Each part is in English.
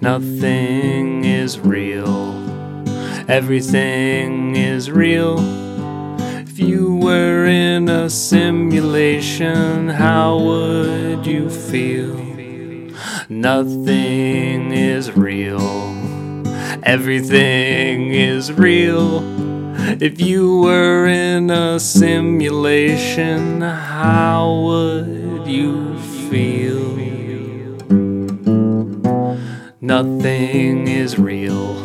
Nothing is real. Everything is real. If you were in a simulation, how would you feel? Nothing is real. Everything is real. If you were in a simulation, how would you feel? Nothing is real.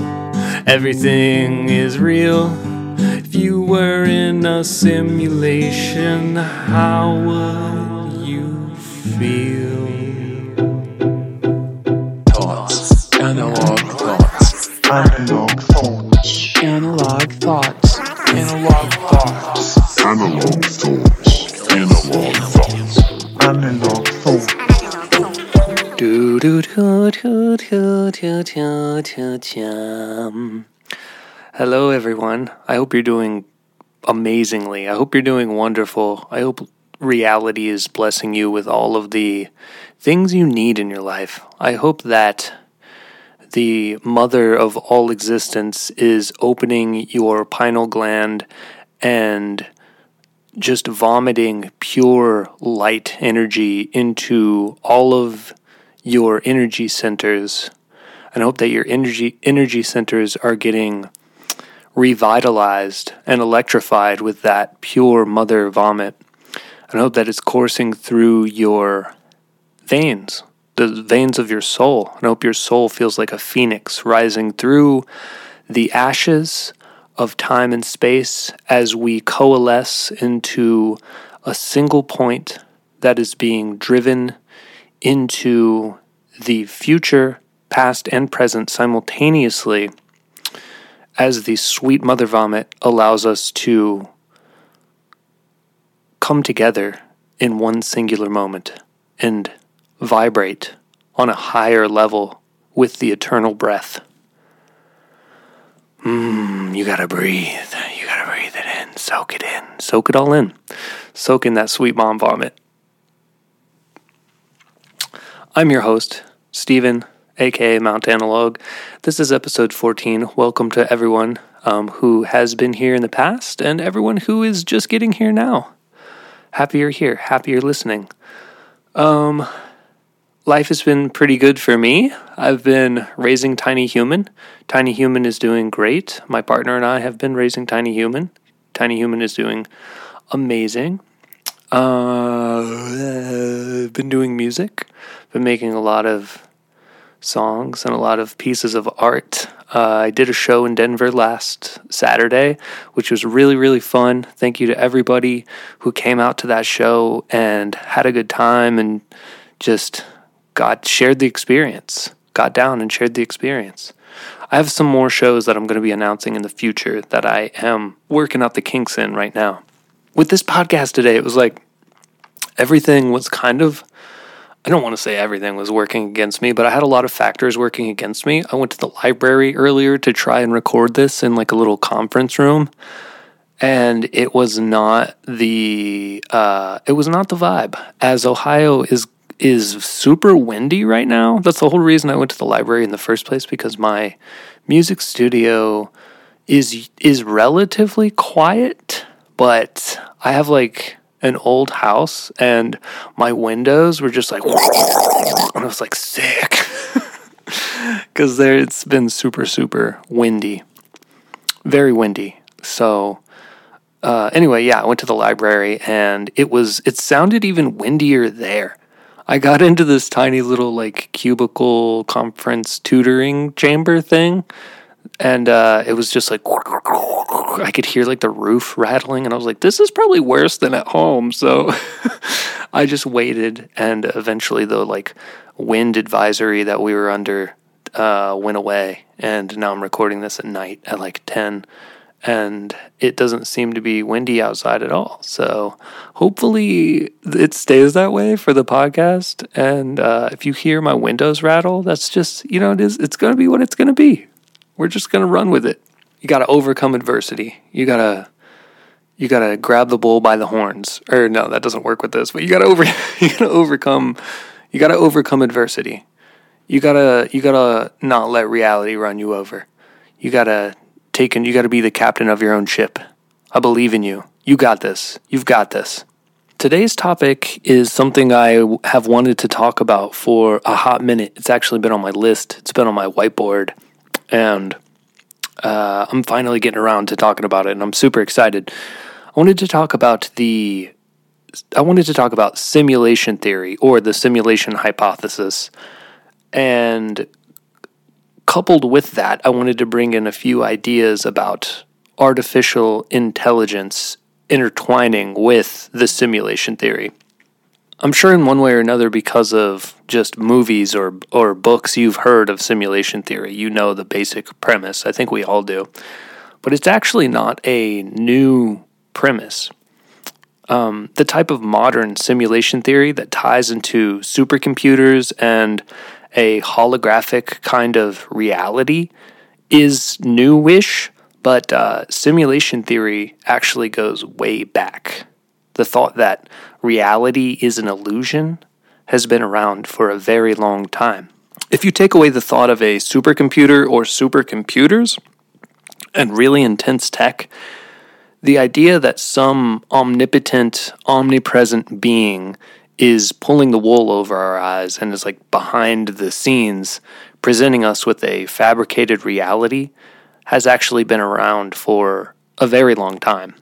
Everything is real. If you were in a simulation, how would you feel? Thoughts. Analogue thoughts. Analogue thoughts. Analogue thoughts. Analogue thoughts. Analogue thoughts. Analogue thoughts. Analogue thoughts. Do do do do do do do do. Hello, everyone. I hope you're doing amazingly. I hope you're doing wonderful. I hope reality is blessing you with all of the things you need in your life. I hope that the mother of all existence is opening your pineal gland and just vomiting pure light energy into all of your energy centers and hope that your energy energy centers are getting revitalized and electrified with that pure mother vomit. And hope that it's coursing through your veins, the veins of your soul. And hope your soul feels like a phoenix rising through the ashes of time and space as we coalesce into a single point that is being driven into the future, past, and present simultaneously as the sweet mother vomit allows us to come together in one singular moment and vibrate on a higher level with the eternal breath. Mmm, you gotta breathe. You gotta breathe it in. Soak it in. Soak it all in. Soak in that sweet mom vomit. I'm your host, Stephen, aka Mount Analogue. This is episode 14. Welcome to everyone um, who has been here in the past and everyone who is just getting here now. Happy you're here. Happy you're listening. Um, life has been pretty good for me. I've been raising Tiny Human. Tiny Human is doing great. My partner and I have been raising Tiny Human. Tiny Human is doing amazing. Uh, I've been doing music. Been making a lot of songs and a lot of pieces of art. Uh, I did a show in Denver last Saturday, which was really, really fun. Thank you to everybody who came out to that show and had a good time and just got shared the experience, got down and shared the experience. I have some more shows that I'm going to be announcing in the future that I am working out the kinks in right now. With this podcast today, it was like everything was kind of I don't want to say everything was working against me, but I had a lot of factors working against me. I went to the library earlier to try and record this in like a little conference room, and it was not the uh, it was not the vibe. As Ohio is is super windy right now. That's the whole reason I went to the library in the first place because my music studio is is relatively quiet, but I have like an old house and my windows were just like and I was like sick. Because there it's been super super windy. Very windy. So uh, anyway yeah I went to the library and it was it sounded even windier there. I got into this tiny little like cubicle conference tutoring chamber thing and uh, it was just like I could hear like the roof rattling, and I was like, "This is probably worse than at home." So I just waited, and eventually the like wind advisory that we were under uh, went away, and now I'm recording this at night at like ten, and it doesn't seem to be windy outside at all. So hopefully it stays that way for the podcast. And uh, if you hear my windows rattle, that's just you know it is. It's going to be what it's going to be we're just going to run with it. You got to overcome adversity. You got to you got to grab the bull by the horns. Or no, that doesn't work with this. But you got to over you got to overcome you got to overcome adversity. You gotta you gotta not let reality run you over. You gotta take and you gotta be the captain of your own ship. I believe in you. You got this. You've got this. Today's topic is something I have wanted to talk about for a hot minute. It's actually been on my list. It's been on my whiteboard, and uh, I'm finally getting around to talking about it, and I'm super excited. I wanted to talk about the I wanted to talk about simulation theory or the simulation hypothesis. And coupled with that, I wanted to bring in a few ideas about artificial intelligence intertwining with the simulation theory. I'm sure in one way or another because of just movies or or books you've heard of simulation theory. You know the basic premise. I think we all do. But it's actually not a new premise. Um, the type of modern simulation theory that ties into supercomputers and a holographic kind of reality is newish, but uh, simulation theory actually goes way back. The thought that reality is an illusion has been around for a very long time. If you take away the thought of a supercomputer or supercomputers and really intense tech, the idea that some omnipotent, omnipresent being is pulling the wool over our eyes and is like behind the scenes presenting us with a fabricated reality has actually been around for a very long time.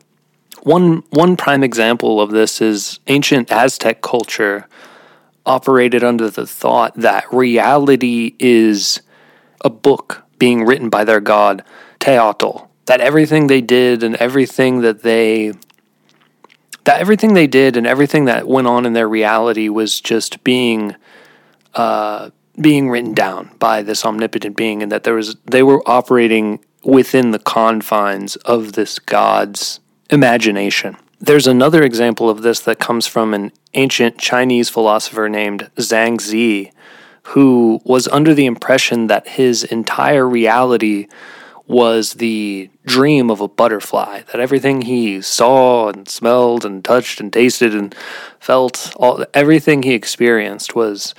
One one prime example of this is ancient Aztec culture operated under the thought that reality is a book being written by their god Teotl. That everything they did and everything that they that everything they did and everything that went on in their reality was just being uh, being written down by this omnipotent being, and that there was they were operating within the confines of this god's imagination. There's another example of this that comes from an ancient Chinese philosopher named Zhuangzi, who was under the impression that his entire reality was the dream of a butterfly, that everything he saw and smelled and touched and tasted and felt, all, everything he experienced was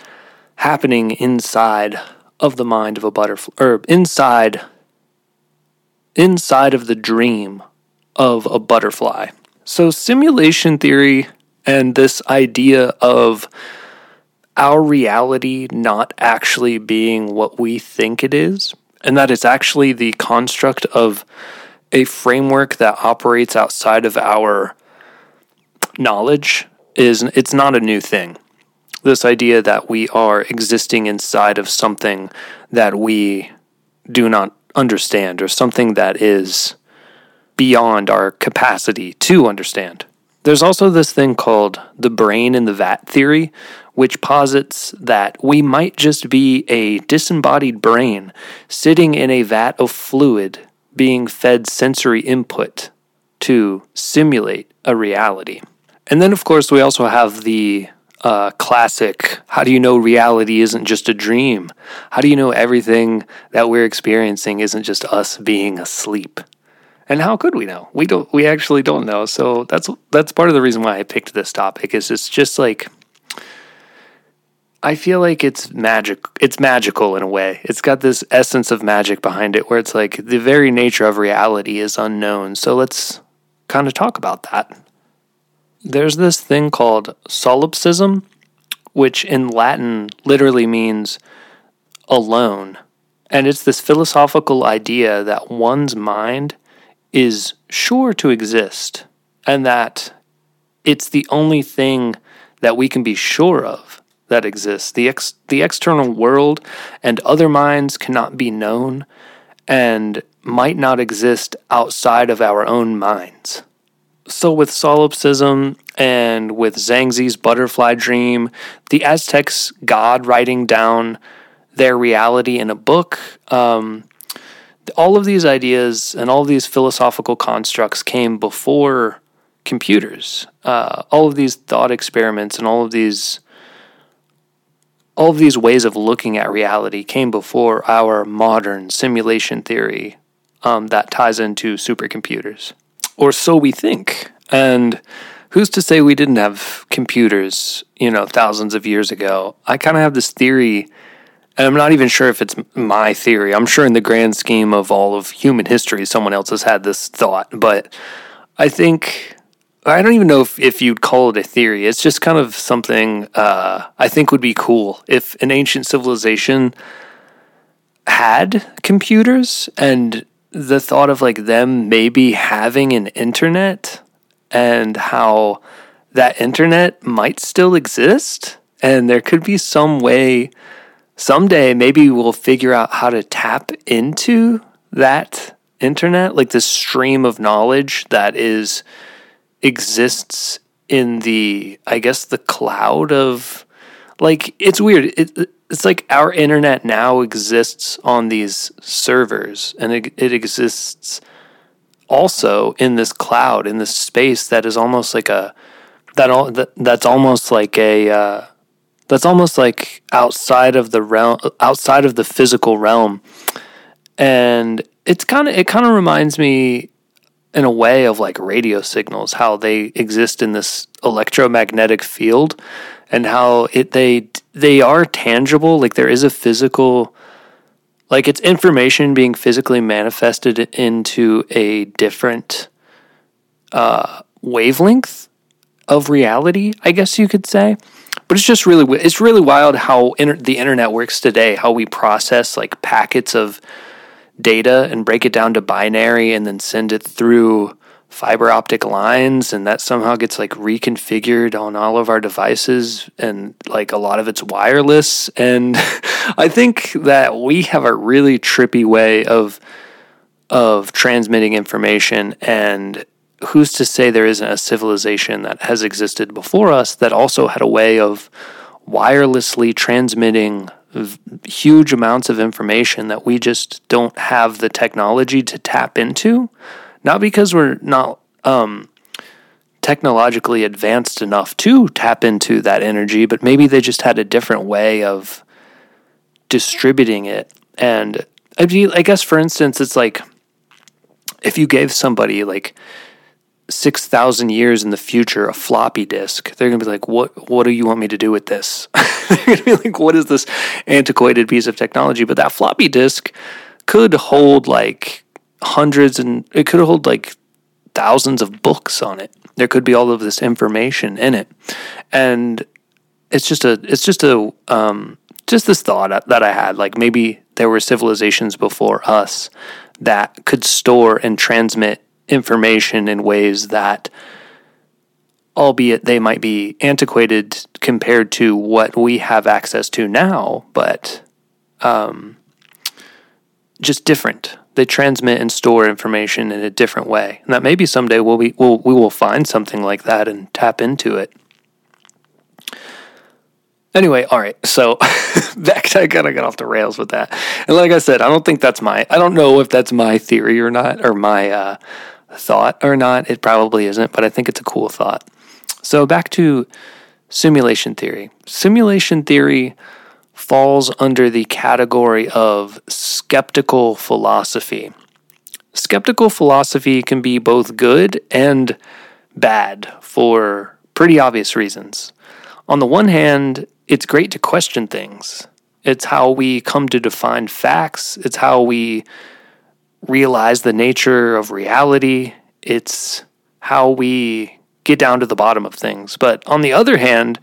happening inside of the mind of a butterfly, or inside, inside of the dream of a butterfly. So, simulation theory and this idea of our reality not actually being what we think it is, and that it's actually the construct of a framework that operates outside of our knowledge is it's not a new thing. This idea that we are existing inside of something that we do not understand or something that is beyond our capacity to understand. There's also this thing called the brain in the vat theory, which posits that we might just be a disembodied brain sitting in a vat of fluid being fed sensory input to simulate a reality. And then, of course, we also have the uh, classic how do you know reality isn't just a dream? How do you know everything that we're experiencing isn't just us being asleep? And how could we know? We don't. We actually don't know. So that's that's part of the reason why I picked this topic. Is it's just like I feel like it's magic. It's magical in a way. It's got this essence of magic behind it, where it's like the very nature of reality is unknown. So let's kind of talk about that. There's this thing called solipsism, which in Latin literally means alone. And it's this philosophical idea that one's mind is sure to exist and that it's the only thing that we can be sure of that exists. The, ex- the external world and other minds cannot be known and might not exist outside of our own minds. So, with solipsism and with Zhuangzi's butterfly dream, the Aztecs' god writing down their reality in a book, um, all of these ideas and all of these philosophical constructs came before computers. Uh, all of these thought experiments and all of these all of these ways of looking at reality came before our modern simulation theory um, that ties into supercomputers, or so we think. And who's to say we didn't have computers, you know, thousands of years ago? I kind of have this theory And I'm not even sure if it's my theory. I'm sure in the grand scheme of all of human history, someone else has had this thought. But I think, I don't even know if, if you'd call it a theory. It's just kind of something uh, I think would be cool if an ancient civilization had computers and the thought of like them maybe having an internet and how that internet might still exist and there could be some way someday maybe we'll figure out how to tap into that internet like this stream of knowledge that is exists in the i guess the cloud of like it's weird. It, it's like our internet now exists on these servers and it, it exists also in this cloud in this space that is almost like a that all that, that's almost like a uh, that's almost like outside of the realm outside of the physical realm. And it's kind of it kind of reminds me in a way of like radio signals how they exist in this electromagnetic field and how it they they are tangible like there is a physical like it's information being physically manifested into a different uh, wavelength of reality i guess you could say but it's just really it's really wild how inter- the internet works today how we process like packets of data and break it down to binary and then send it through fiber optic lines and that somehow gets like reconfigured on all of our devices and like a lot of it's wireless. And I think that we have a really trippy way of of transmitting information and who's to say there isn't a civilization that has existed before us that also had a way of wirelessly transmitting huge amounts of information that we just don't have the technology to tap into not because we're not um, technologically advanced enough to tap into that energy, but maybe they just had a different way of distributing it. And I, guess, for instance, it's like if you gave somebody like six thousand years in the future a floppy disk, they're gonna be like, "What? What do you want me to do with this?" they're gonna be like, "What is this antiquated piece of technology?" But that floppy disk could hold like hundreds and it could hold like thousands of books on it. There could be all of this information in it, and it's just a it's just a um, just this thought that I had. Like maybe there were civilizations before us that could store and transmit information in ways that albeit they might be antiquated compared to what we have access to now, but um, just different. They transmit and store information in a different way, and that maybe someday we'll be we'll, we will find something like that and tap into it. Anyway, all right. So back, I kind of got off the rails with that, and like I said, I don't think that's my. I don't know if that's my theory or not, or my uh, thought or not. It probably isn't, but I think it's a cool thought. So back to simulation theory. Simulation theory falls under the category of skeptical philosophy. Skeptical philosophy can be both good and bad for pretty obvious reasons. On the one hand, it's great to question things. It's how we come to define facts. It's how we realize the nature of reality. It's how we get down to the bottom of things. But on the other hand,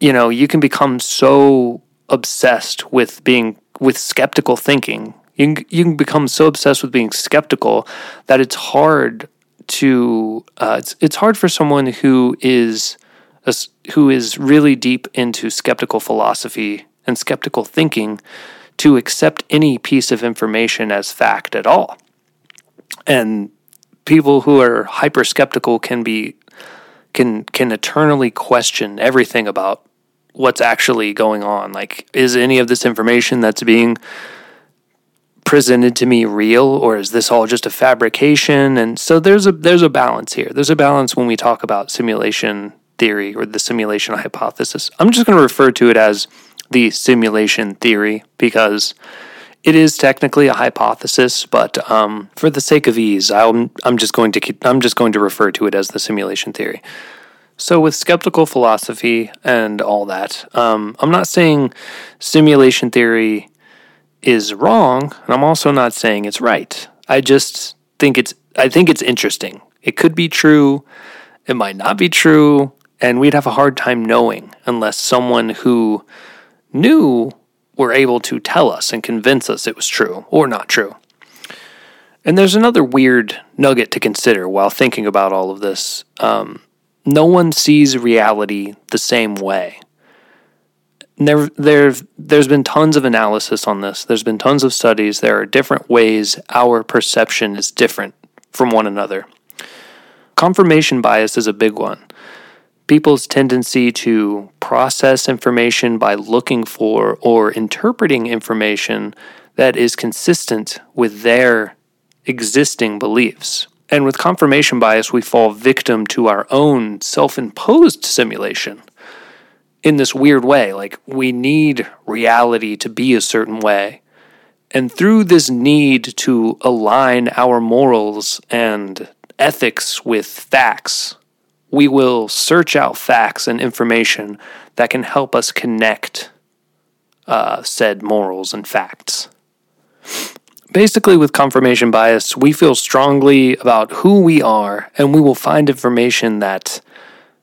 you know, you can become so obsessed with being with skeptical thinking. You can, you can become so obsessed with being skeptical that it's hard to uh, it's it's hard for someone who is a, who is really deep into skeptical philosophy and skeptical thinking to accept any piece of information as fact at all. And people who are hyper skeptical can be can can eternally question everything about what's actually going on. Like, is any of this information that's being presented to me real, or is this all just a fabrication? And so there's a there's a balance here. There's a balance when we talk about simulation theory or the simulation hypothesis. I'm just going to refer to it as the simulation theory because it is technically a hypothesis, but um, for the sake of ease, I'm I'm just going to keep, I'm just going to refer to it as the simulation theory. So, with skeptical philosophy and all that, um, I'm not saying simulation theory is wrong, and I'm also not saying it's right. I just think it's I think it's interesting. It could be true, it might not be true, and we'd have a hard time knowing unless someone who knew were able to tell us and convince us it was true or not true. And there's another weird nugget to consider while thinking about all of this. Um, no one sees reality the same way. There, there, there's been tons of analysis on this. There's been tons of studies. There are different ways our perception is different from one another. Confirmation bias is a big one. People's tendency to process information by looking for or interpreting information that is consistent with their existing beliefs. And with confirmation bias, we fall victim to our own self imposed simulation in this weird way. Like, we need reality to be a certain way. And through this need to align our morals and ethics with facts, we will search out facts and information that can help us connect uh, said morals and facts. Basically, with confirmation bias, we feel strongly about who we are, and we will find information that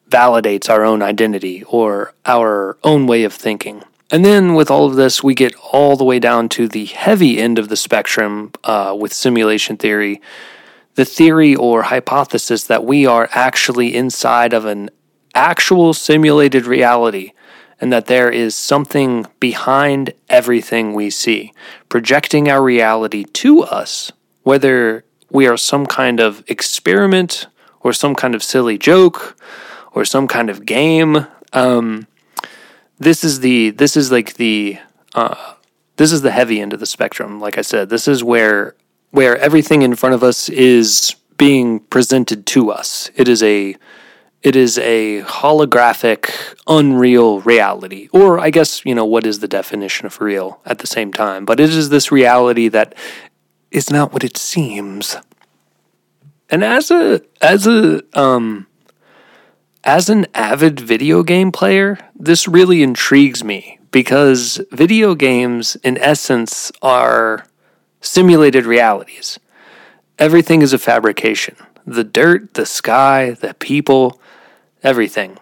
validates our own identity or our own way of thinking. And then with all of this, we get all the way down to the heavy end of the spectrum uh, with simulation theory, the theory or hypothesis that we are actually inside of an actual simulated reality and that there is something behind everything we see, projecting our reality to us, whether we are some kind of experiment or some kind of silly joke or some kind of game. Um, this is the this is like the uh, this is the heavy end of the spectrum. Like I said, this is where where everything in front of us is being presented to us. It is a it is a holographic, unreal reality. Or I guess, you know, what is the definition of real at the same time? But it is this reality that is not what it seems. And as a as a um as an avid video game player, this really intrigues me because video games in essence are simulated realities. Everything is a fabrication. The dirt, the sky, the people, everything.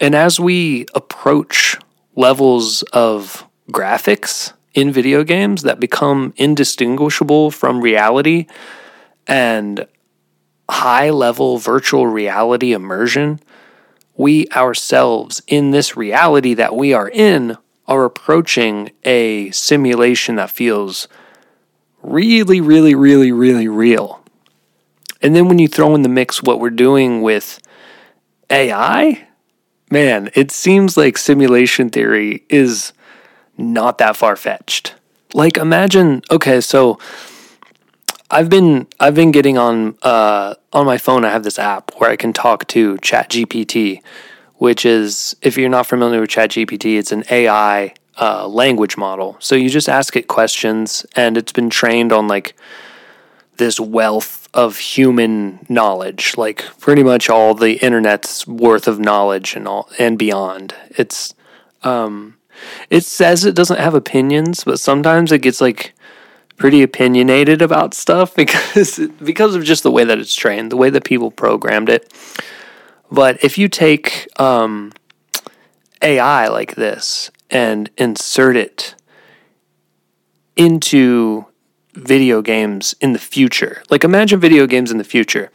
And as we approach levels of graphics in video games that become indistinguishable from reality and high level virtual reality immersion, we ourselves in this reality that we are in are approaching a simulation that feels really, really, really, really real. And then when you throw in the mix what we're doing with AI, man, it seems like simulation theory is not that far fetched. Like imagine, okay, so I've been I've been getting on uh, on my phone. I have this app where I can talk to ChatGPT, which is if you're not familiar with ChatGPT, it's an AI uh, language model. So you just ask it questions, and it's been trained on like this wealth of human knowledge, like pretty much all the internet's worth of knowledge and all and beyond. It's um it says it doesn't have opinions, but sometimes it gets like pretty opinionated about stuff because because of just the way that it's trained, the way that people programmed it. But if you take um, AI like this and insert it into video games in the future. Like imagine video games in the future.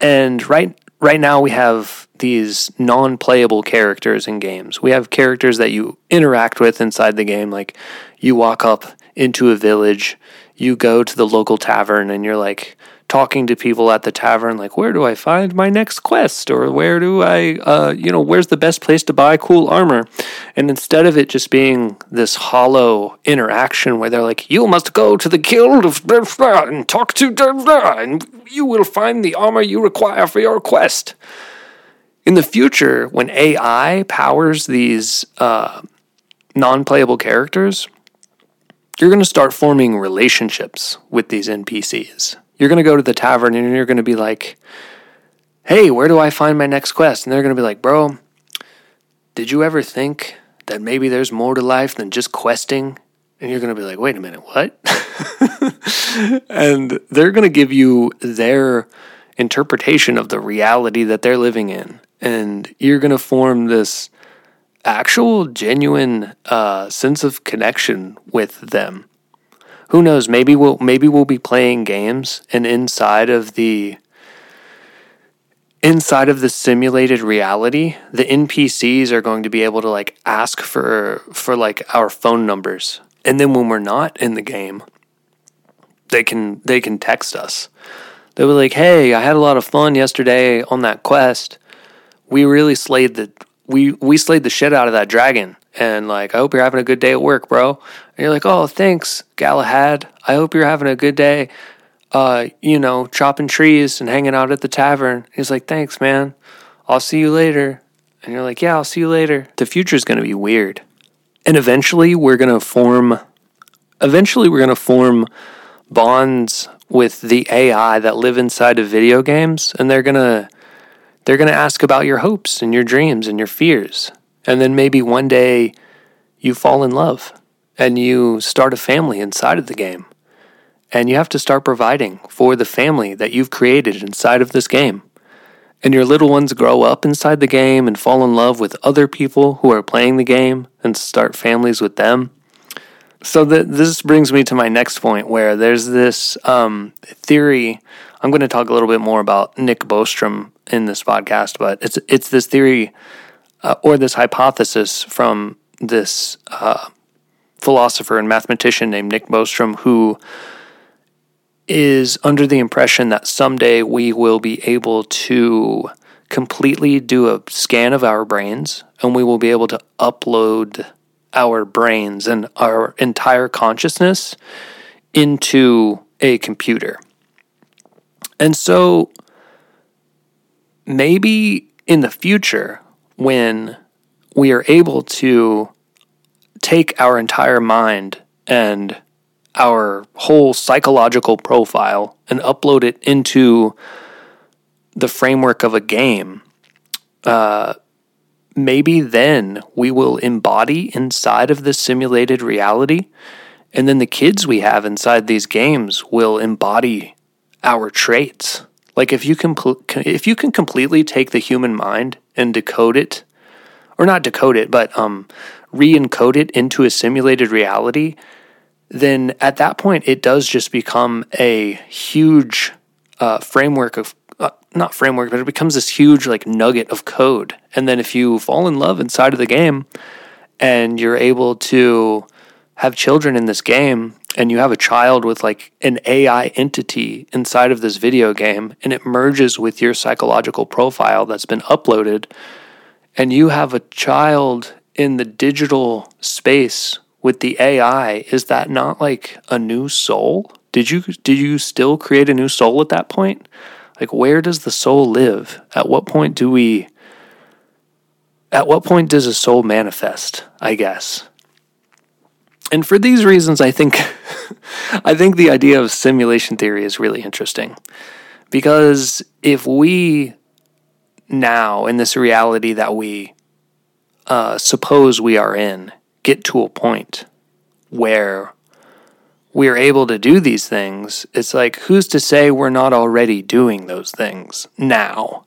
And right right now we have these non-playable characters in games. We have characters that you interact with inside the game like you walk up into a village, you go to the local tavern and you're like talking to people at the tavern like where do i find my next quest? Or where do i uh, you know where's the best place to buy cool armor? And instead of it just being this hollow interaction where they're like you must go to the guild of blah, blah, and talk to blah, blah, and you will find the armor you require for your quest. In the future when ai powers these uh, non-playable characters you're going to start forming relationships with these npcs you're going to go to the tavern and you're going to be like, hey, where do I find my next quest? And they're going to be like, bro, did you ever think that maybe there's more to life than just questing? And you're going to be like, wait a minute, what? and they're going to give you their interpretation of the reality that they're living in. And you're going to form this actual, genuine uh, sense of connection with them. Who knows? Maybe we'll maybe we'll be playing games, and inside of the inside of the simulated reality, the NPCs are going to be able to like ask for for like our phone numbers. And then when we're not in the game, they can they can text us. They were like, "Hey, I had a lot of fun yesterday on that quest. We really slayed the we we slayed the shit out of that dragon. And like, I hope you're having a good day at work, bro." And you're like, "Oh, thanks, Galahad. I hope you're having a good day." uh, you know, chopping trees and hanging out at the tavern. He's like, thanks, man. I'll see you later. And you're like, yeah, I'll see you later. The future is going to be weird. And eventually we're going to form, eventually we're going to form bonds with the AI that live inside of video games. And they're going to, they're going to ask about your hopes and your dreams and your fears. And then maybe one day you fall in love and you start a family inside of the game and you have to start providing for the family that you've created inside of this game. And your little ones grow up inside the game and fall in love with other people who are playing the game and start families with them. So that this brings me to my next point, where there's this um, theory. I'm going to talk a little bit more about Nick Bostrom in this podcast, but it's it's this theory uh, or this hypothesis from this uh, philosopher and mathematician named Nick Bostrom, who is under the impression that someday we will be able to completely do a scan of our brains and we will be able to upload our brains and our entire consciousness into a computer. And so maybe in the future, when we are able to take our entire mind and our whole psychological profile and upload it into the framework of a game, uh, maybe then we will embody inside of this simulated reality. And then the kids we have inside these games will embody our traits. Like if you can, if you can completely take the human mind and decode it, or not decode it, but um, re-encode it into a simulated reality, then at that point it does just become a huge uh, framework of uh, not framework, but it becomes this huge like nugget of code. And then if you fall in love inside of the game and you're able to have children in this game and you have a child with like an AI entity inside of this video game and it merges with your psychological profile that's been uploaded and you have a child in the digital space with the AI, is that not like a new soul? Did you did you still create a new soul at that point? Like where does the soul live? At what point do we at what point does a soul manifest, I guess? And for these reasons I think I think the idea of simulation theory is really interesting. Because if we now in this reality that we uh, suppose we are in get to a point where we're able to do these things, it's like, who's to say we're not already doing those things now?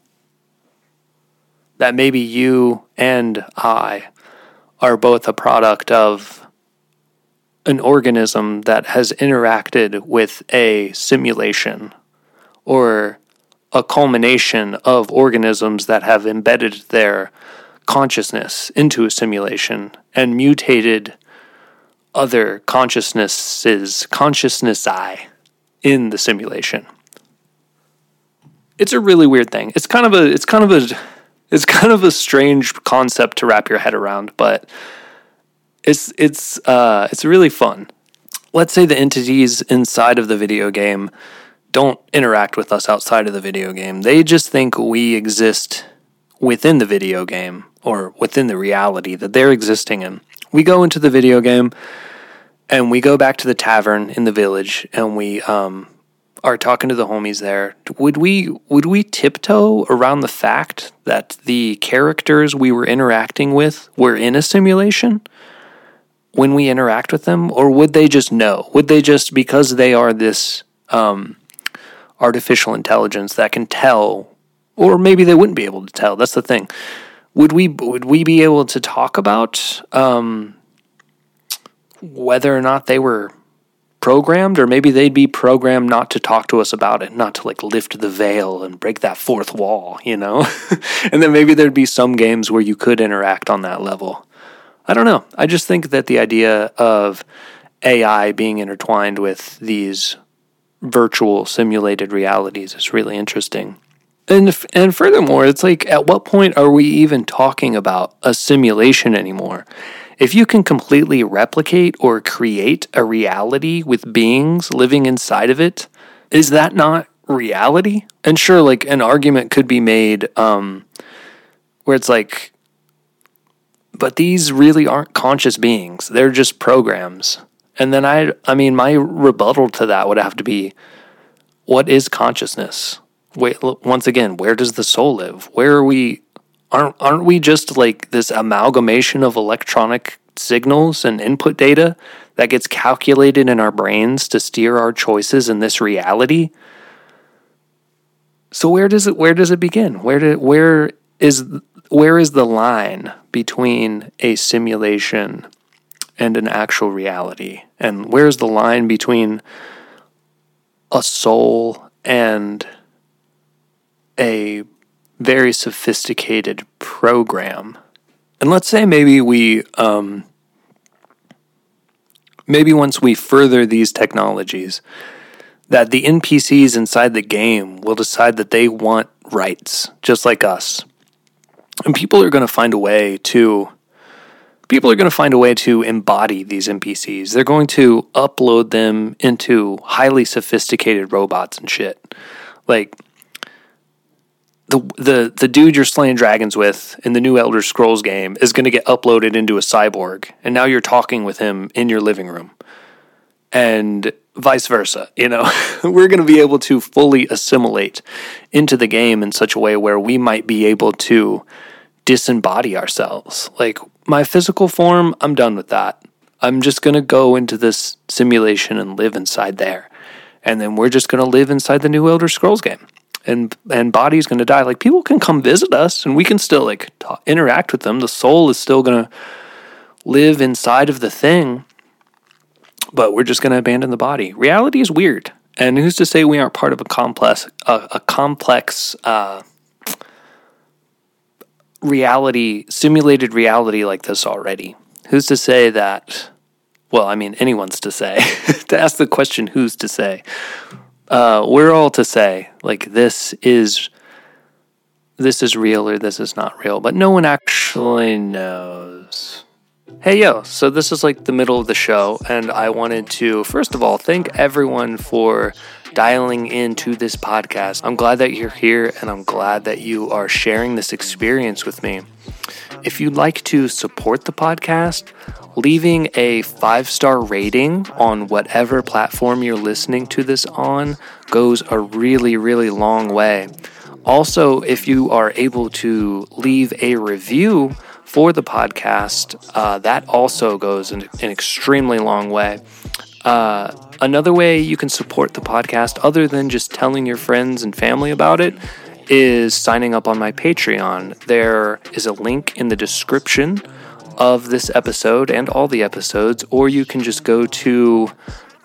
That maybe you and I are both a product of an organism that has interacted with a simulation or a culmination of organisms that have embedded their consciousness into a simulation and mutated other consciousnesses, consciousness I in the simulation. It's a really weird thing. It's kind of a it's kind of a it's kind of a strange concept to wrap your head around, but it's it's uh it's really fun. Let's say the entities inside of the video game don't interact with us outside of the video game. They just think we exist within the video game or within the reality that they're existing in. We go into the video game and we go back to the tavern in the village and we um, are talking to the homies there, would we would we tiptoe around the fact that the characters we were interacting with were in a simulation when we interact with them, or would they just know? Would they just because they are this um, artificial intelligence that can tell, or maybe they wouldn't be able to tell? That's the thing. Would we would we be able to talk about um, whether or not they were programmed or maybe they'd be programmed not to talk to us about it not to like lift the veil and break that fourth wall you know and then maybe there'd be some games where you could interact on that level i don't know. I just think that the idea of ai being intertwined with these virtual simulated realities is really interesting. And and furthermore it's like at what point are we even talking about a simulation anymore? If you can completely replicate or create a reality with beings living inside of it, is that not reality? And sure, like an argument could be made um, where it's like, but these really aren't conscious beings. They're just programs. And then I, I mean, my rebuttal to that would have to be, what is consciousness? Wait, look, once again, where does the soul live? Where are we? Aren't aren't we just like this amalgamation of electronic signals and input data that gets calculated in our brains to steer our choices in this reality? So where does it where does it begin? Where do, where is where is the line between a simulation and an actual reality? And where's the line between a soul and a very sophisticated program? And let's say maybe we um, maybe once we further these technologies, that the NPCs inside the game will decide that they want rights, just like us. And people are going to find a way to people are going to find a way to embody these NPCs. They're going to upload them into highly sophisticated robots and shit. Like the the the dude you're slaying dragons with in the new Elder Scrolls game is going to get uploaded into a cyborg, and now you're talking with him in your living room, and vice versa. You know, we're going to be able to fully assimilate into the game in such a way where we might be able to disembody ourselves. Like my physical form, I'm done with that. I'm just going to go into this simulation and live inside there. And then we're just going to live inside the new Elder Scrolls game and and body's going to die like people can come visit us and we can still like talk, interact with them the soul is still going to live inside of the thing but we're just going to abandon the body. Reality is weird and who's to say we aren't part of a complex a, a complex uh, reality simulated reality like this already? Who's to say that well i mean anyone's to say. To ask the question who's to say? Uh, we're all to say like this is this is real or this is not real, but no one actually knows. Hey yo, so this is like the middle of the show, and I wanted to first of all thank everyone for dialing into this podcast. I'm glad that you're here and I'm glad that you are sharing this experience with me. If you'd like to support the podcast, leaving a five star rating on whatever platform you're listening to this on goes a really, really long way. Also, if you are able to leave a review for the podcast, uh, that also goes an, an extremely long way. Uh, another way you can support the podcast, other than just telling your friends and family about it, is signing up on my Patreon. There is a link in the description of this episode and all the episodes, or you can just go to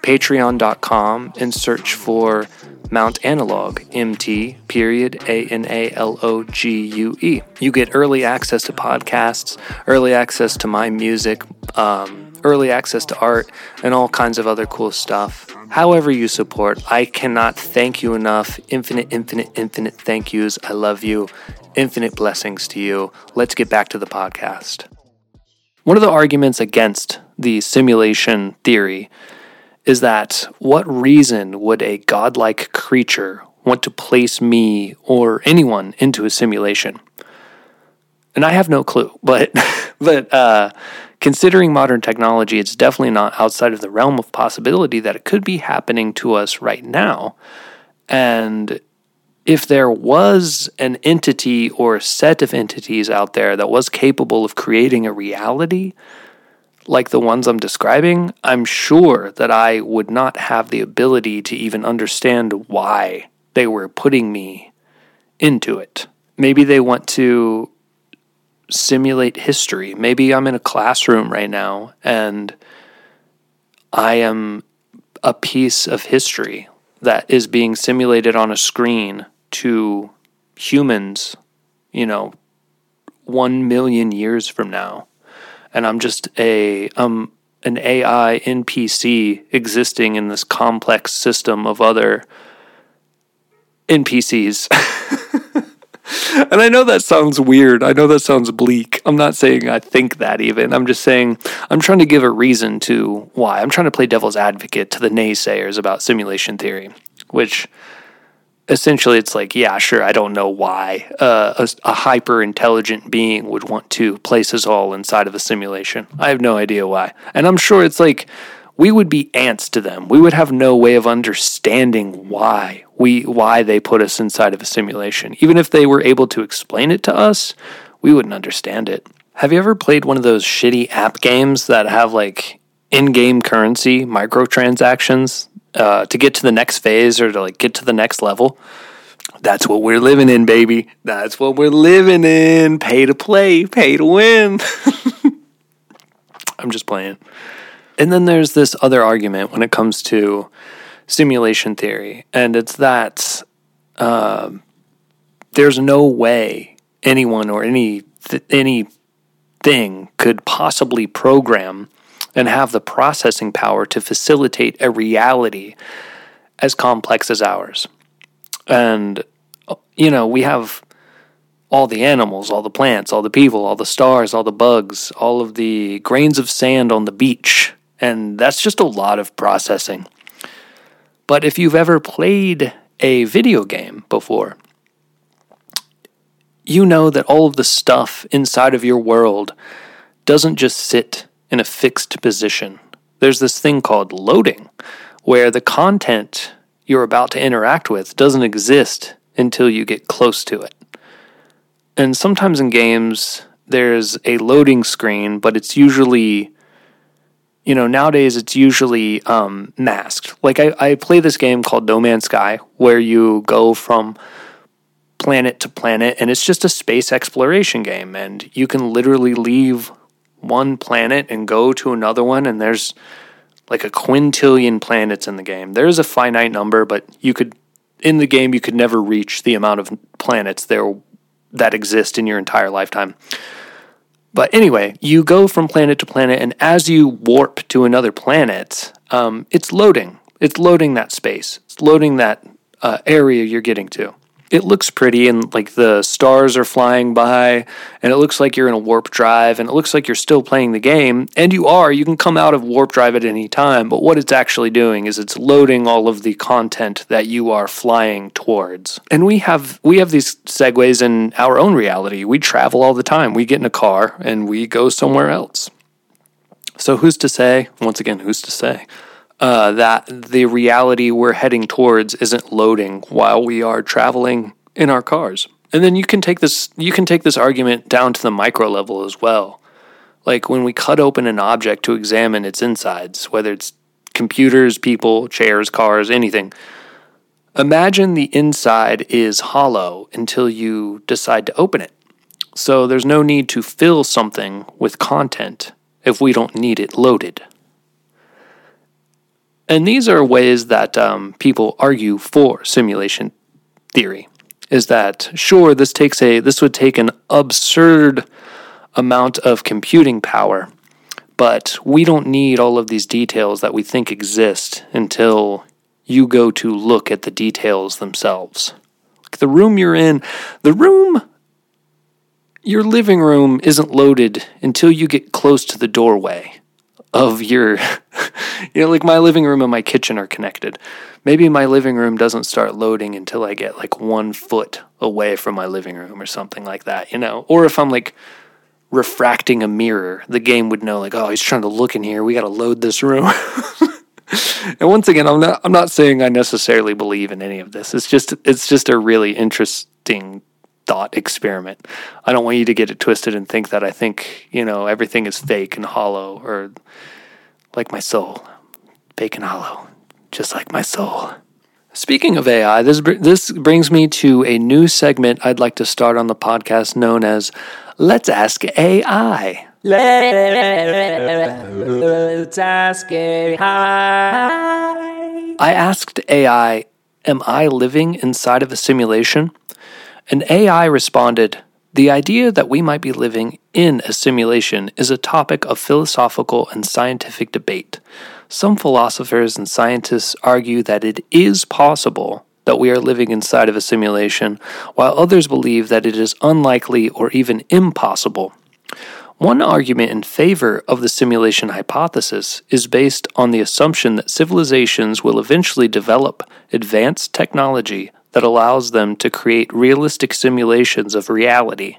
patreon.com and search for Mount Analogue, MT, period, A N A L O G U E. You get early access to podcasts, early access to my music, um, early access to art, and all kinds of other cool stuff. However, you support, I cannot thank you enough. Infinite, infinite, infinite thank yous. I love you. Infinite blessings to you. Let's get back to the podcast. One of the arguments against the simulation theory is that what reason would a godlike creature want to place me or anyone into a simulation? And I have no clue, but but uh, considering modern technology, it's definitely not outside of the realm of possibility that it could be happening to us right now. And if there was an entity or a set of entities out there that was capable of creating a reality like the ones I'm describing, I'm sure that I would not have the ability to even understand why they were putting me into it. Maybe they want to simulate history. Maybe I'm in a classroom right now and I am a piece of history that is being simulated on a screen to humans, you know, 1 million years from now. And I'm just a um an AI NPC existing in this complex system of other NPCs. and I know that sounds weird. I know that sounds bleak. I'm not saying I think that even. I'm just saying I'm trying to give a reason to why. I'm trying to play devil's advocate to the naysayers about simulation theory, which essentially it's like, yeah, sure, I don't know why uh, a, a hyper intelligent being would want to place us all inside of a simulation. I have no idea why. And I'm sure it's like we would be ants to them. We would have no way of understanding why we why they put us inside of a simulation. Even if they were able to explain it to us, we wouldn't understand it. Have you ever played one of those shitty app games that have like in-game currency microtransactions uh, to get to the next phase or to like get to the next level? That's what we're living in, baby. That's what we're living in. Pay to play, pay to win. I'm just playing. And then there's this other argument when it comes to simulation theory, and it's that uh, there's no way anyone or any th- any thing could possibly program and have the processing power to facilitate a reality as complex as ours. And you know, we have all the animals, all the plants, all the people, all the stars, all the bugs, all of the grains of sand on the beach and that's just a lot of processing. But if you've ever played a video game before, you know that all of the stuff inside of your world doesn't just sit in a fixed position. There's this thing called loading, where the content you're about to interact with doesn't exist until you get close to it. And sometimes in games, there's a loading screen, but it's usually you know, nowadays it's usually um, masked. Like I, I play this game called No Man's Sky, where you go from planet to planet, and it's just a space exploration game, and you can literally leave one planet and go to another one, and there's like a quintillion planets in the game. There's a finite number, but you could in the game you could never reach the amount of planets there that exist in your entire lifetime. But anyway, you go from planet to planet, and as you warp to another planet, um, it's loading. It's loading that space. It's loading that uh, area you're getting to it looks pretty and like the stars are flying by and it looks like you're in a warp drive and it looks like you're still playing the game. And you are you can come out of warp drive at any time but what it's actually doing is it's loading all of the content that you are flying towards. And we have we have these segues in our own reality. We travel all the time. We get in a car and we go somewhere else. So who's to say once again who's to say uh, that the reality we're heading towards isn't loading while we are traveling in our cars. And then you can take this you can take this argument down to the micro level as well. Like when we cut open an object to examine its insides, whether it's computers, people, chairs, cars, anything. Imagine the inside is hollow until you decide to open it. So there's no need to fill something with content if we don't need it loaded. And these are ways that um, people argue for simulation theory. Is that sure? This takes a this would take an absurd amount of computing power, but we don't need all of these details that we think exist until you go to look at the details themselves. Like the room you're in, the room, your living room isn't loaded until you get close to the doorway of your you know like my living room and my kitchen are connected maybe my living room doesn't start loading until i get like one foot away from my living room or something like that you know or if i'm like refracting a mirror, the game would know like, oh, he's trying to look in here. We got to load this room. and once again, I'm not I'm not saying I necessarily believe in any of this. It's just it's just a really interesting thought experiment. I don't want you to get it twisted and think that I think, you know, everything is fake and hollow or like my soul, fake and hollow, just like my soul. Speaking of AI, this br- this brings me to a new segment I'd like to start on the podcast known as Let's Ask AI. Let's ask AI. I asked AI, Am I living inside of a simulation? And AI responded, The idea that we might be living in a simulation is a topic of philosophical and scientific debate. Some philosophers and scientists argue that it is possible that we are living inside of a simulation, while others believe that it is unlikely or even impossible. One argument in favor of the simulation hypothesis is based on the assumption that civilizations will eventually develop advanced technology that allows them to create realistic simulations of reality.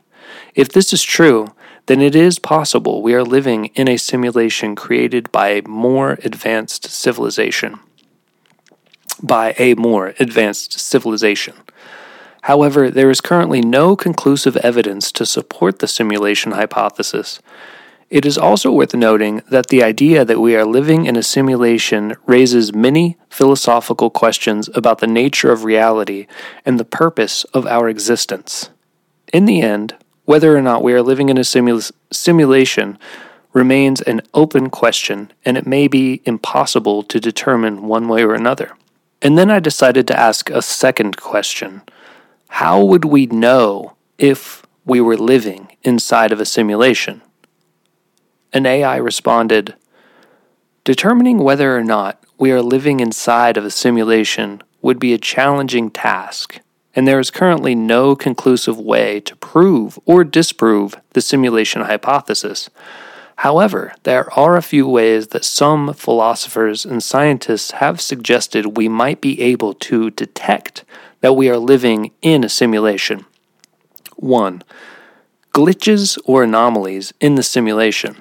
If this is true, then it is possible we are living in a simulation created by a more advanced civilization. By a more advanced civilization. However, there is currently no conclusive evidence to support the simulation hypothesis. It is also worth noting that the idea that we are living in a simulation raises many philosophical questions about the nature of reality and the purpose of our existence. In the end, whether or not we are living in a simul- simulation remains an open question, and it may be impossible to determine one way or another. And then I decided to ask a second question How would we know if we were living inside of a simulation? An AI responded Determining whether or not we are living inside of a simulation would be a challenging task and there is currently no conclusive way to prove or disprove the simulation hypothesis. However, there are a few ways that some philosophers and scientists have suggested we might be able to detect that we are living in a simulation. 1. Glitches or anomalies in the simulation.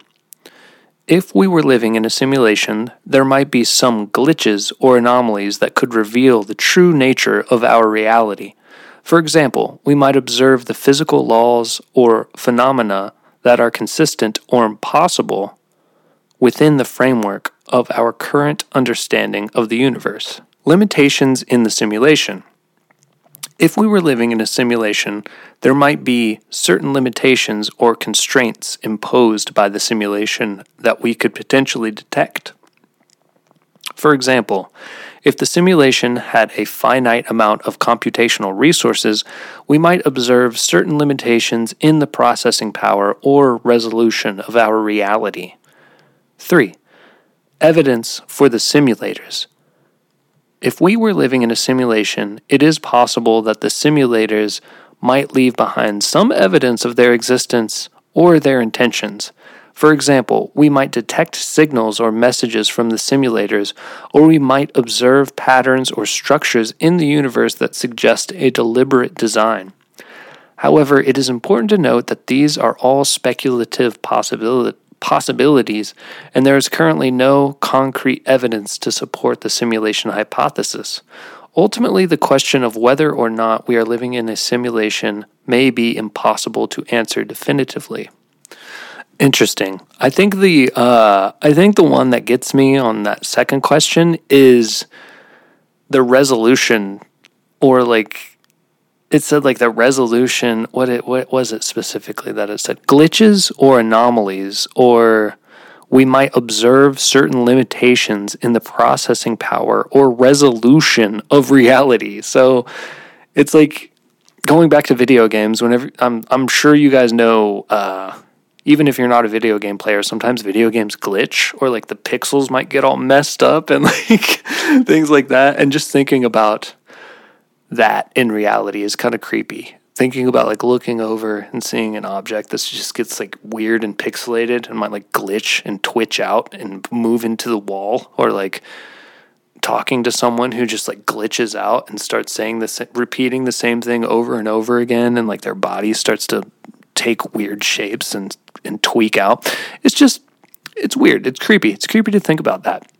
If we were living in a simulation, there might be some glitches or anomalies that could reveal the true nature of our reality. For example, we might observe the physical laws or phenomena that are consistent or impossible within the framework of our current understanding of the universe. Limitations in the simulation. If we were living in a simulation, there might be certain limitations or constraints imposed by the simulation that we could potentially detect. For example, if the simulation had a finite amount of computational resources, we might observe certain limitations in the processing power or resolution of our reality. 3. Evidence for the simulators. If we were living in a simulation, it is possible that the simulators might leave behind some evidence of their existence or their intentions. For example, we might detect signals or messages from the simulators, or we might observe patterns or structures in the universe that suggest a deliberate design. However, it is important to note that these are all speculative possibility, possibilities, and there is currently no concrete evidence to support the simulation hypothesis. Ultimately, the question of whether or not we are living in a simulation may be impossible to answer definitively. Interesting. I think the uh, I think the one that gets me on that second question is the resolution, or like it said like the resolution. What it what was it specifically that it said glitches or anomalies, or we might observe certain limitations in the processing power or resolution of reality. So it's like going back to video games. Whenever I'm I'm sure you guys know. Uh, even if you're not a video game player, sometimes video games glitch or like the pixels might get all messed up and like things like that. And just thinking about that in reality is kind of creepy. Thinking about like looking over and seeing an object that just gets like weird and pixelated and might like glitch and twitch out and move into the wall or like talking to someone who just like glitches out and starts saying this repeating the same thing over and over again and like their body starts to take weird shapes and and tweak out. It's just, it's weird. It's creepy. It's creepy to think about that.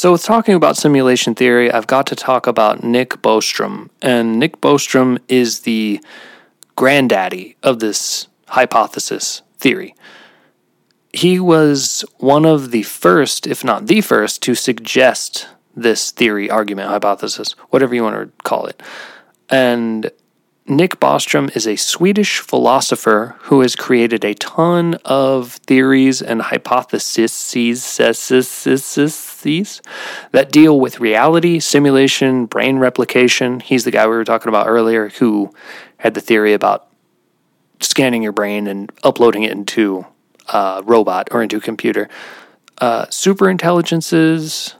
So, with talking about simulation theory, I've got to talk about Nick Bostrom. And Nick Bostrom is the granddaddy of this hypothesis theory. He was one of the first, if not the first, to suggest this theory, argument, hypothesis, whatever you want to call it. And Nick Bostrom is a Swedish philosopher who has created a ton of theories and hypotheses that deal with reality, simulation, brain replication. He's the guy we were talking about earlier who had the theory about scanning your brain and uploading it into a robot or into a computer. Uh, super intelligences,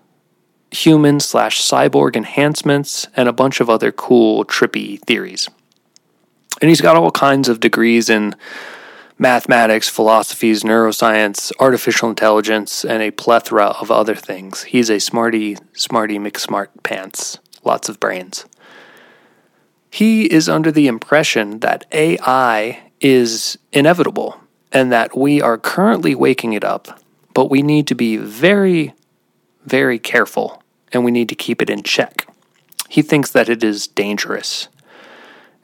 human slash cyborg enhancements, and a bunch of other cool, trippy theories. And he's got all kinds of degrees in mathematics, philosophies, neuroscience, artificial intelligence, and a plethora of other things. He's a smarty, smarty McSmart pants. Lots of brains. He is under the impression that AI is inevitable and that we are currently waking it up, but we need to be very, very careful and we need to keep it in check. He thinks that it is dangerous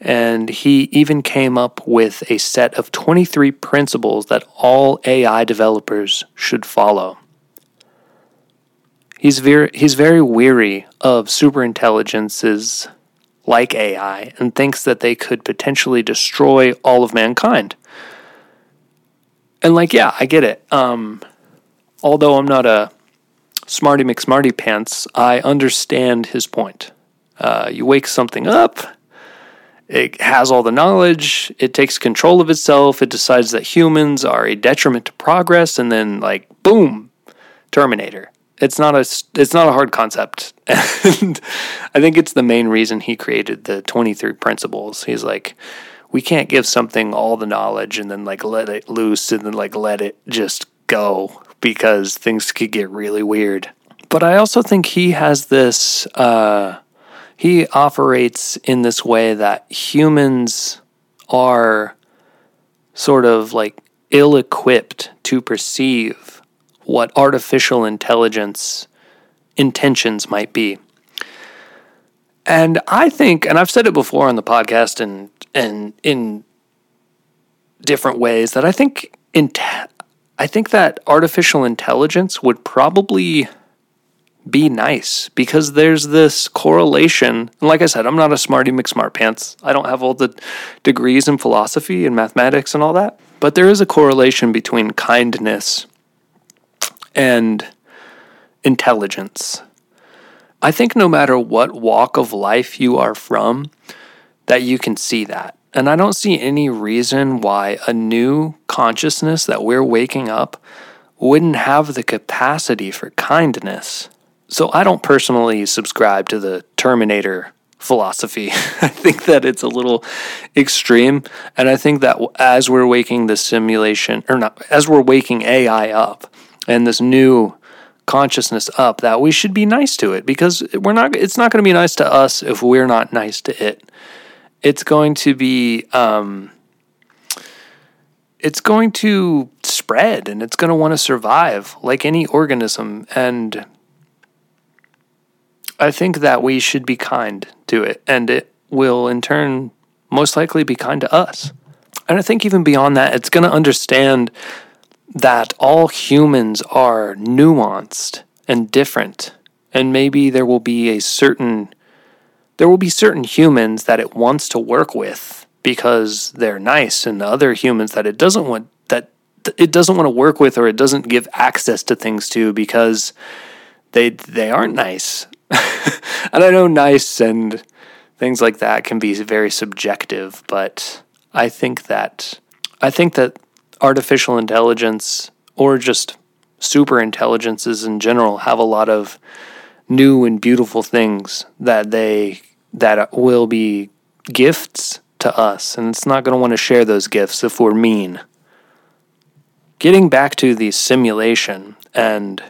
and he even came up with a set of 23 principles that all AI developers should follow. He's very, he's very weary of superintelligences like AI and thinks that they could potentially destroy all of mankind. And, like, yeah, I get it. Um, although I'm not a smarty McSmarty pants, I understand his point. Uh, you wake something up, it has all the knowledge. It takes control of itself. It decides that humans are a detriment to progress, and then like boom, Terminator. It's not a it's not a hard concept, and I think it's the main reason he created the twenty three principles. He's like, we can't give something all the knowledge and then like let it loose and then like let it just go because things could get really weird. But I also think he has this. Uh, he operates in this way that humans are sort of like ill equipped to perceive what artificial intelligence intentions might be. And I think, and I've said it before on the podcast and and in different ways, that I think in I think that artificial intelligence would probably be nice because there's this correlation. And like I said, I'm not a smarty McSmart pants. I don't have all the degrees in philosophy and mathematics and all that. But there is a correlation between kindness and intelligence. I think no matter what walk of life you are from, that you can see that. And I don't see any reason why a new consciousness that we're waking up wouldn't have the capacity for kindness. So I don't personally subscribe to the Terminator philosophy. I think that it's a little extreme. And I think that as we're waking the simulation, or not, as we're waking AI up and this new consciousness up, that we should be nice to it because we're not, it's not going to be nice to us if we're not nice to it. It's going to be, um, it's going to spread and it's going to want to survive like any organism. And I think that we should be kind to it, and it will in turn most likely be kind to us. And I think even beyond that, it's going to understand that all humans are nuanced and different. And maybe there will be a certain there will be certain humans that it wants to work with because they're nice and other humans that it doesn't want that it doesn't want to work with or it doesn't give access to things to because they they aren't nice and I know nice and things like that can be very subjective, but I think that I think that artificial intelligence or just super intelligences in general have a lot of new and beautiful things that they that will be gifts to us and it's not going to want to share those gifts if we're mean. Getting back to the simulation and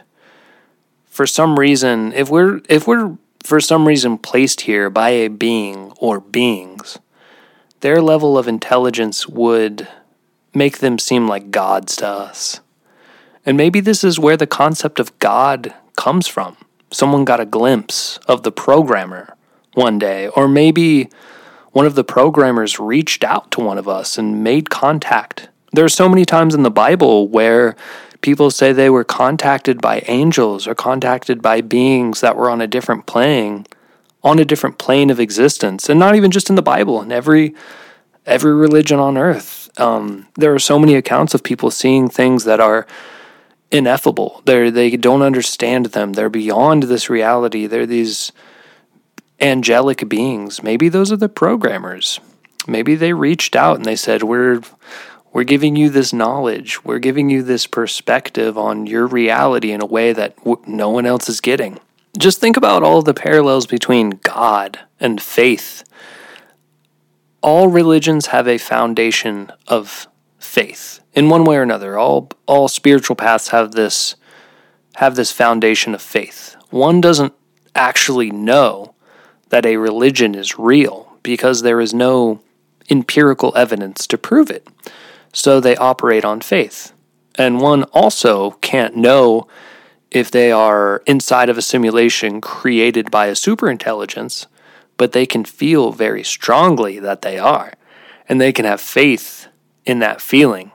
for some reason, if we're if we're for some reason placed here by a being or beings, their level of intelligence would make them seem like gods to us. And maybe this is where the concept of God comes from. Someone got a glimpse of the programmer one day, or maybe one of the programmers reached out to one of us and made contact. There are so many times in the Bible where people say they were contacted by angels or contacted by beings that were on a different plane, on a different plane of existence, and not even just in the Bible, in every every religion on earth. Um, there are so many accounts of people seeing things that are ineffable. They they don't understand them. They're beyond this reality. They're these angelic beings. Maybe those are the programmers. Maybe they reached out and they said, "We're we're giving you this knowledge. We're giving you this perspective on your reality in a way that w- no one else is getting." Just think about all the parallels between God and faith. All religions have a foundation of faith in one way or another. All all spiritual paths have this have this foundation of faith. One doesn't actually know that a religion is real because there is no empirical evidence to prove it. So they operate on faith. And one also can't know if they are inside of a simulation created by a superintelligence, but they can feel very strongly that they are. And they can have faith in that feeling,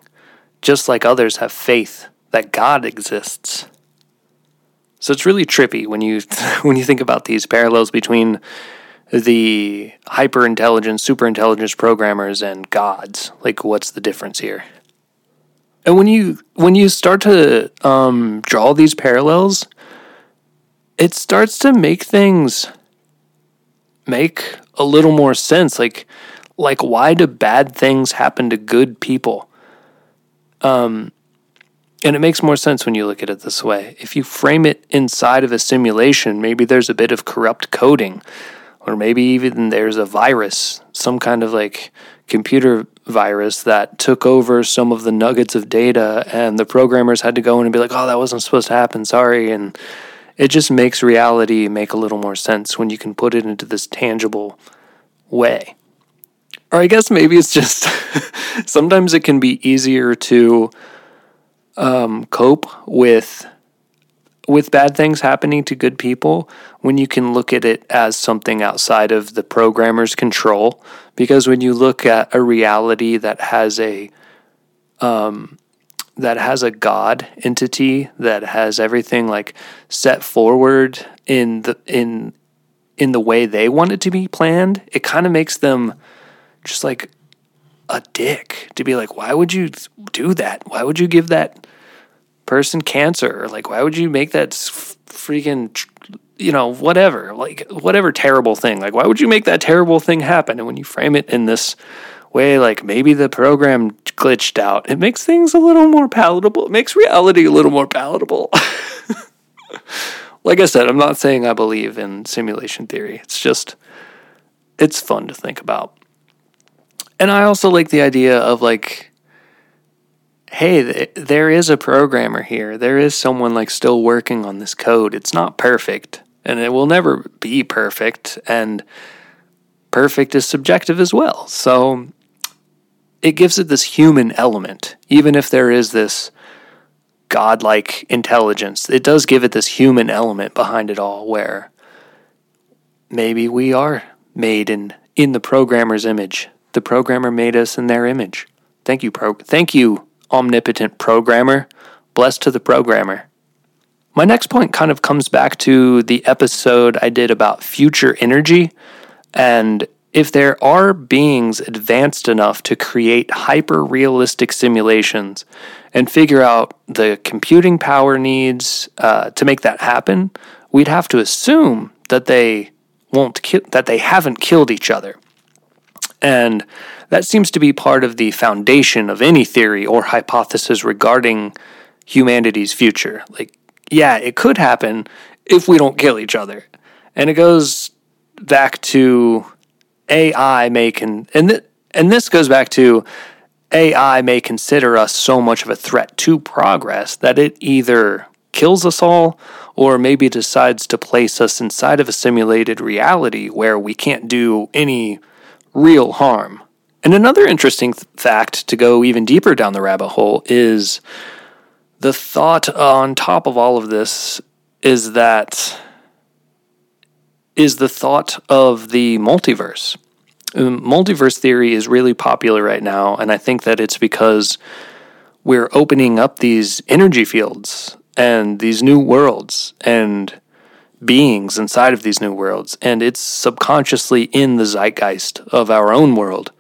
just like others have faith that God exists. So it's really trippy when you when you think about these parallels between the hyper intelligence, super intelligence programmers and gods. Like, what's the difference here? And when you when you start to um, draw these parallels, it starts to make things make a little more sense. Like, like why do bad things happen to good people? Um, and it makes more sense when you look at it this way. If you frame it inside of a simulation, maybe there's a bit of corrupt coding or maybe even there's a virus, some kind of like computer virus that took over some of the nuggets of data, and the programmers had to go in and be like, oh, that wasn't supposed to happen, sorry. And it just makes reality make a little more sense when you can put it into this tangible way. Or I guess maybe it's just sometimes it can be easier to um, cope with with bad things happening to good people when you can look at it as something outside of the programmer's control. Because when you look at a reality that has a um, that has a god entity that has everything like set forward in the in in the way they want it to be planned it kind of makes them just like a dick to be like why would you do that? Why would you give that person cancer. Like, why would you make that freaking, you know, whatever, like, whatever terrible thing? Like, why would you make that terrible thing happen? And when you frame it in this way, like maybe the program glitched out, it makes things a little more palatable. It makes reality a little more palatable. like I said, I'm not saying I believe in simulation theory. It's just, it's fun to think about. And I also like the idea of like, hey, there is a programmer here. There is someone like still working on this code. It's not perfect and it will never be perfect. And perfect is subjective as well. So it gives it this human element, even if there is this godlike intelligence. It does give it this human element behind it all where maybe we are made in in the programmer's image. The programmer made us in their image. Thank you, pro. Thank you, omnipotent programmer. Blessed to the programmer. My next point kind of comes back to the episode I did about future energy. And if there are beings advanced enough to create hyper realistic simulations and figure out the computing power needs uh, to make that happen, we'd have to assume that they won't ki- that they haven't killed each other. And that seems to be part of the foundation of any theory or hypothesis regarding humanity's future. Like, yeah, it could happen if we don't kill each other. And it goes back to AI may con- and th- and this goes back to AI may consider us so much of a threat to progress that it either kills us all or maybe decides to place us inside of a simulated reality where we can't do any real harm And another interesting th- fact to go even deeper down the rabbit hole is the thought on top of all of this is that is the thought of the multiverse. Um, multiverse theory is really popular right now, and I think that it's because we're opening up these energy fields and these new worlds and beings inside of these new worlds, and it's subconsciously in the zeitgeist of our own world.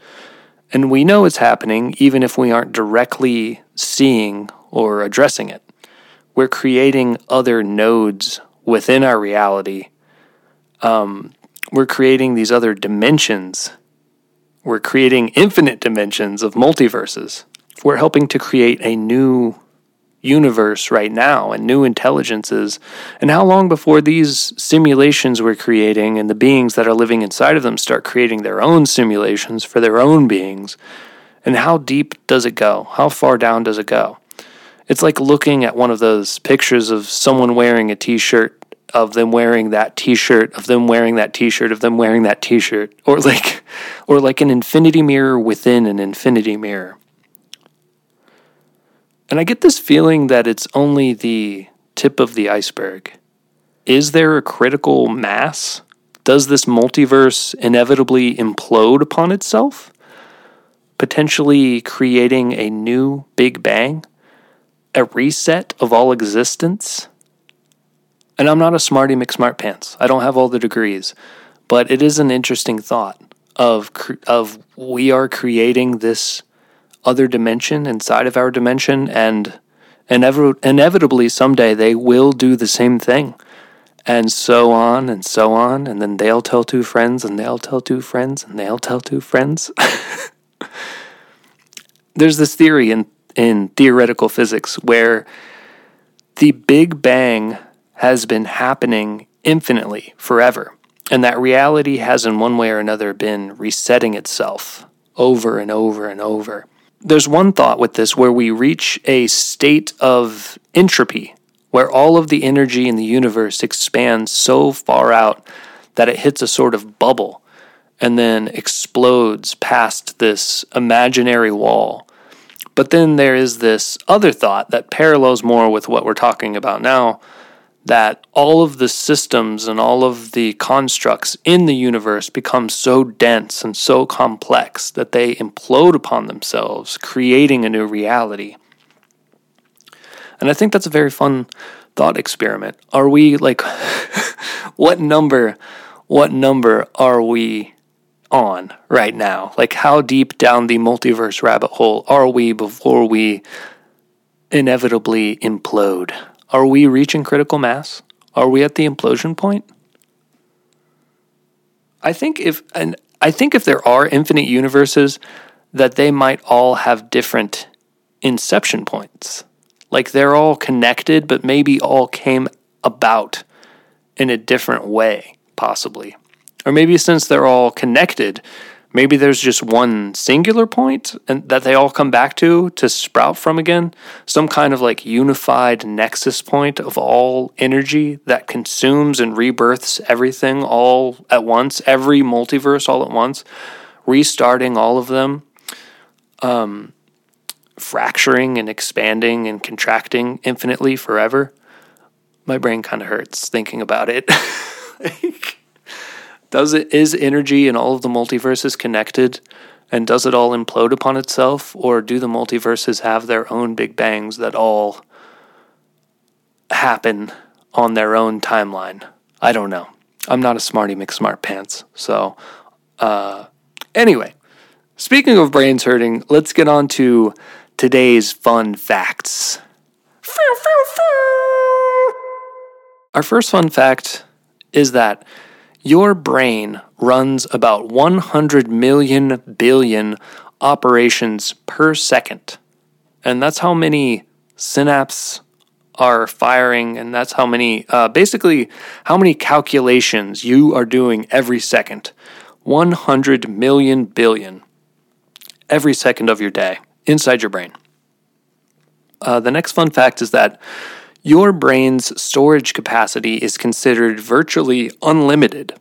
And we know it's happening even if we aren't directly seeing or addressing it. We're creating other nodes within our reality. Um, we're creating these other dimensions. We're creating infinite dimensions of multiverses. We're helping to create a new universe right now and new intelligences. And how long before these simulations we're creating and the beings that are living inside of them start creating their own simulations for their own beings? And how deep does it go? How far down does it go? It's like looking at one of those pictures of someone wearing a t shirt, of them wearing that t shirt, of them wearing that t shirt, of them wearing that t shirt, or like, or like an infinity mirror within an infinity mirror. And I get this feeling that it's only the tip of the iceberg. Is there a critical mass? Does this multiverse inevitably implode upon itself? Potentially creating a new Big Bang? A reset of all existence? And I'm not a smarty McSmart pants. I don't have all the degrees, but it is an interesting thought of of we are creating this other dimension inside of our dimension, and inev- inevitably someday they will do the same thing. And so on and so on, and then they'll tell two friends, and they'll tell two friends, and they'll tell two friends. There's this theory in, in theoretical physics where the Big Bang has been happening infinitely forever, and that reality has, in one way or another, been resetting itself over and over and over there's one thought with this where we reach a state of entropy, where all of the energy in the universe expands so far out that it hits a sort of bubble and then explodes past this imaginary wall. But then there is this other thought that parallels more with what we're talking about now that all of the systems and all of the constructs in the universe become so dense and so complex that they implode upon themselves, creating a new reality. And I think that's a very fun thought experiment. Are we like what number what number are we on right now? Like how deep down the multiverse rabbit hole are we before we inevitably implode? Are we reaching critical mass? Are we at the implosion point? I think if and I think if there are infinite universes that they might all have different inception points. Like they're all connected but maybe all came about in a different way possibly. Or maybe since they're all connected, maybe there's just one singular point and that they all come back to to sprout from again? Some kind of like unified nexus point of all energy that consumes and rebirths everything all at once every multiverse all at once restarting all of them um fracturing and expanding and contracting infinitely forever? My brain kind of hurts thinking about it. Like, does it is energy in all of the multiverses connected and does it all implode upon itself or do the multiverses have their own big bangs that all happen on their own timeline? I don't know. I'm not a smarty McSmart pants. So uh anyway, speaking of brains hurting, let's get on to today's fun facts. Our first fun fact is that your brain runs about 100 million billion operations per second. And that's how many synapses are firing, and that's how many, uh, basically, how many calculations you are doing every second. 100 million billion every second of your day inside your brain. Uh, the next fun fact is that your brain's storage capacity is considered virtually unlimited.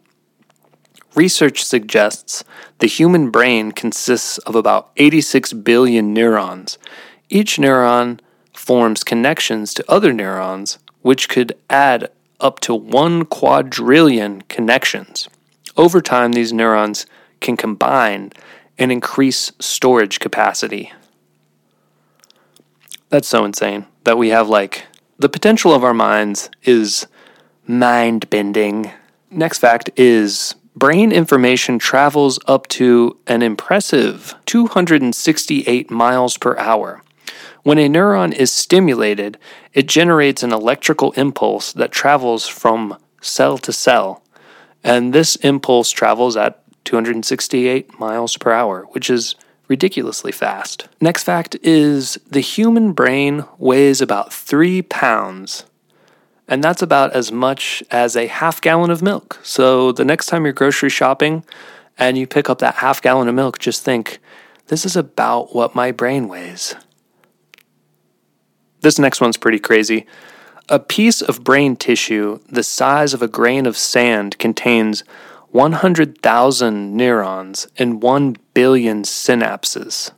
Research suggests the human brain consists of about 86 billion neurons. Each neuron forms connections to other neurons, which could add up to one quadrillion connections. Over time, these neurons can combine and increase storage capacity. That's so insane that we have like the potential of our minds is mind bending. Next fact is brain information travels up to an impressive 268 miles per hour. When a neuron is stimulated, it generates an electrical impulse that travels from cell to cell. And this impulse travels at 268 miles per hour, which is ridiculously fast. Next fact is the human brain weighs about three pounds, and that's about as much as a half gallon of milk. So the next time you're grocery shopping and you pick up that half gallon of milk, just think, this is about what my brain weighs. This next one's pretty crazy. A piece of brain tissue the size of a grain of sand contains 100,000 neurons and 1 billion synapses.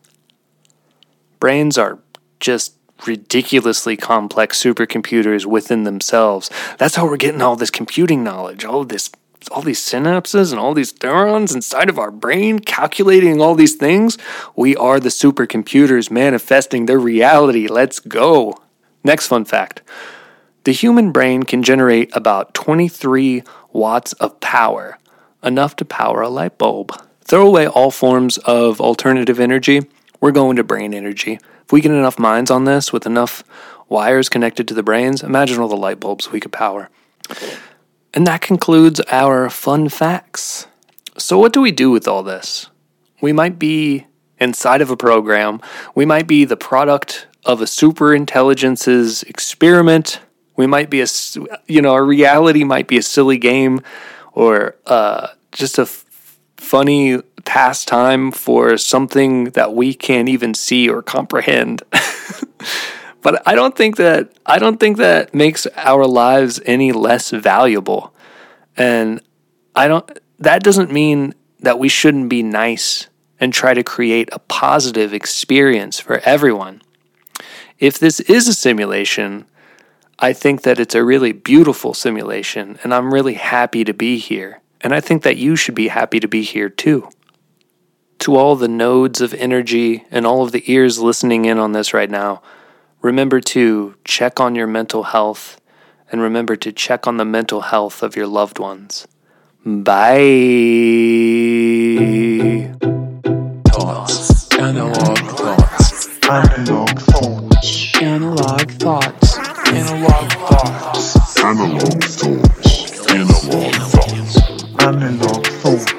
Brains are just ridiculously complex supercomputers within themselves. That's how we're getting all this computing knowledge, all this all these synapses and all these neurons inside of our brain calculating all these things. We are the supercomputers manifesting their reality. Let's go. Next fun fact. The human brain can generate about 23 watts of power, enough to power a light bulb. Throw away all forms of alternative energy. We're going to brain energy. If we get enough minds on this with enough wires connected to the brains, imagine all the light bulbs we could power. And that concludes our fun facts. So, what do we do with all this? We might be inside of a program, we might be the product of a super intelligence's experiment. We might be a, you know, our reality might be a silly game or uh, just a f- funny pastime for something that we can't even see or comprehend. but I don't think that I don't think that makes our lives any less valuable. And I don't that doesn't mean that we shouldn't be nice and try to create a positive experience for everyone. If this is a simulation, I think that it's a really beautiful simulation, and I'm really happy to be here. And I think that you should be happy to be here too. To all the nodes of energy and all of the ears listening in on this right now, remember to check on your mental health and remember to check on the mental health of your loved ones. Bye. Thoughts. Analogue thoughts. Analogue thoughts. Analogue thoughts thoughts, analogue thoughts, analogue thoughts, analogue thoughts.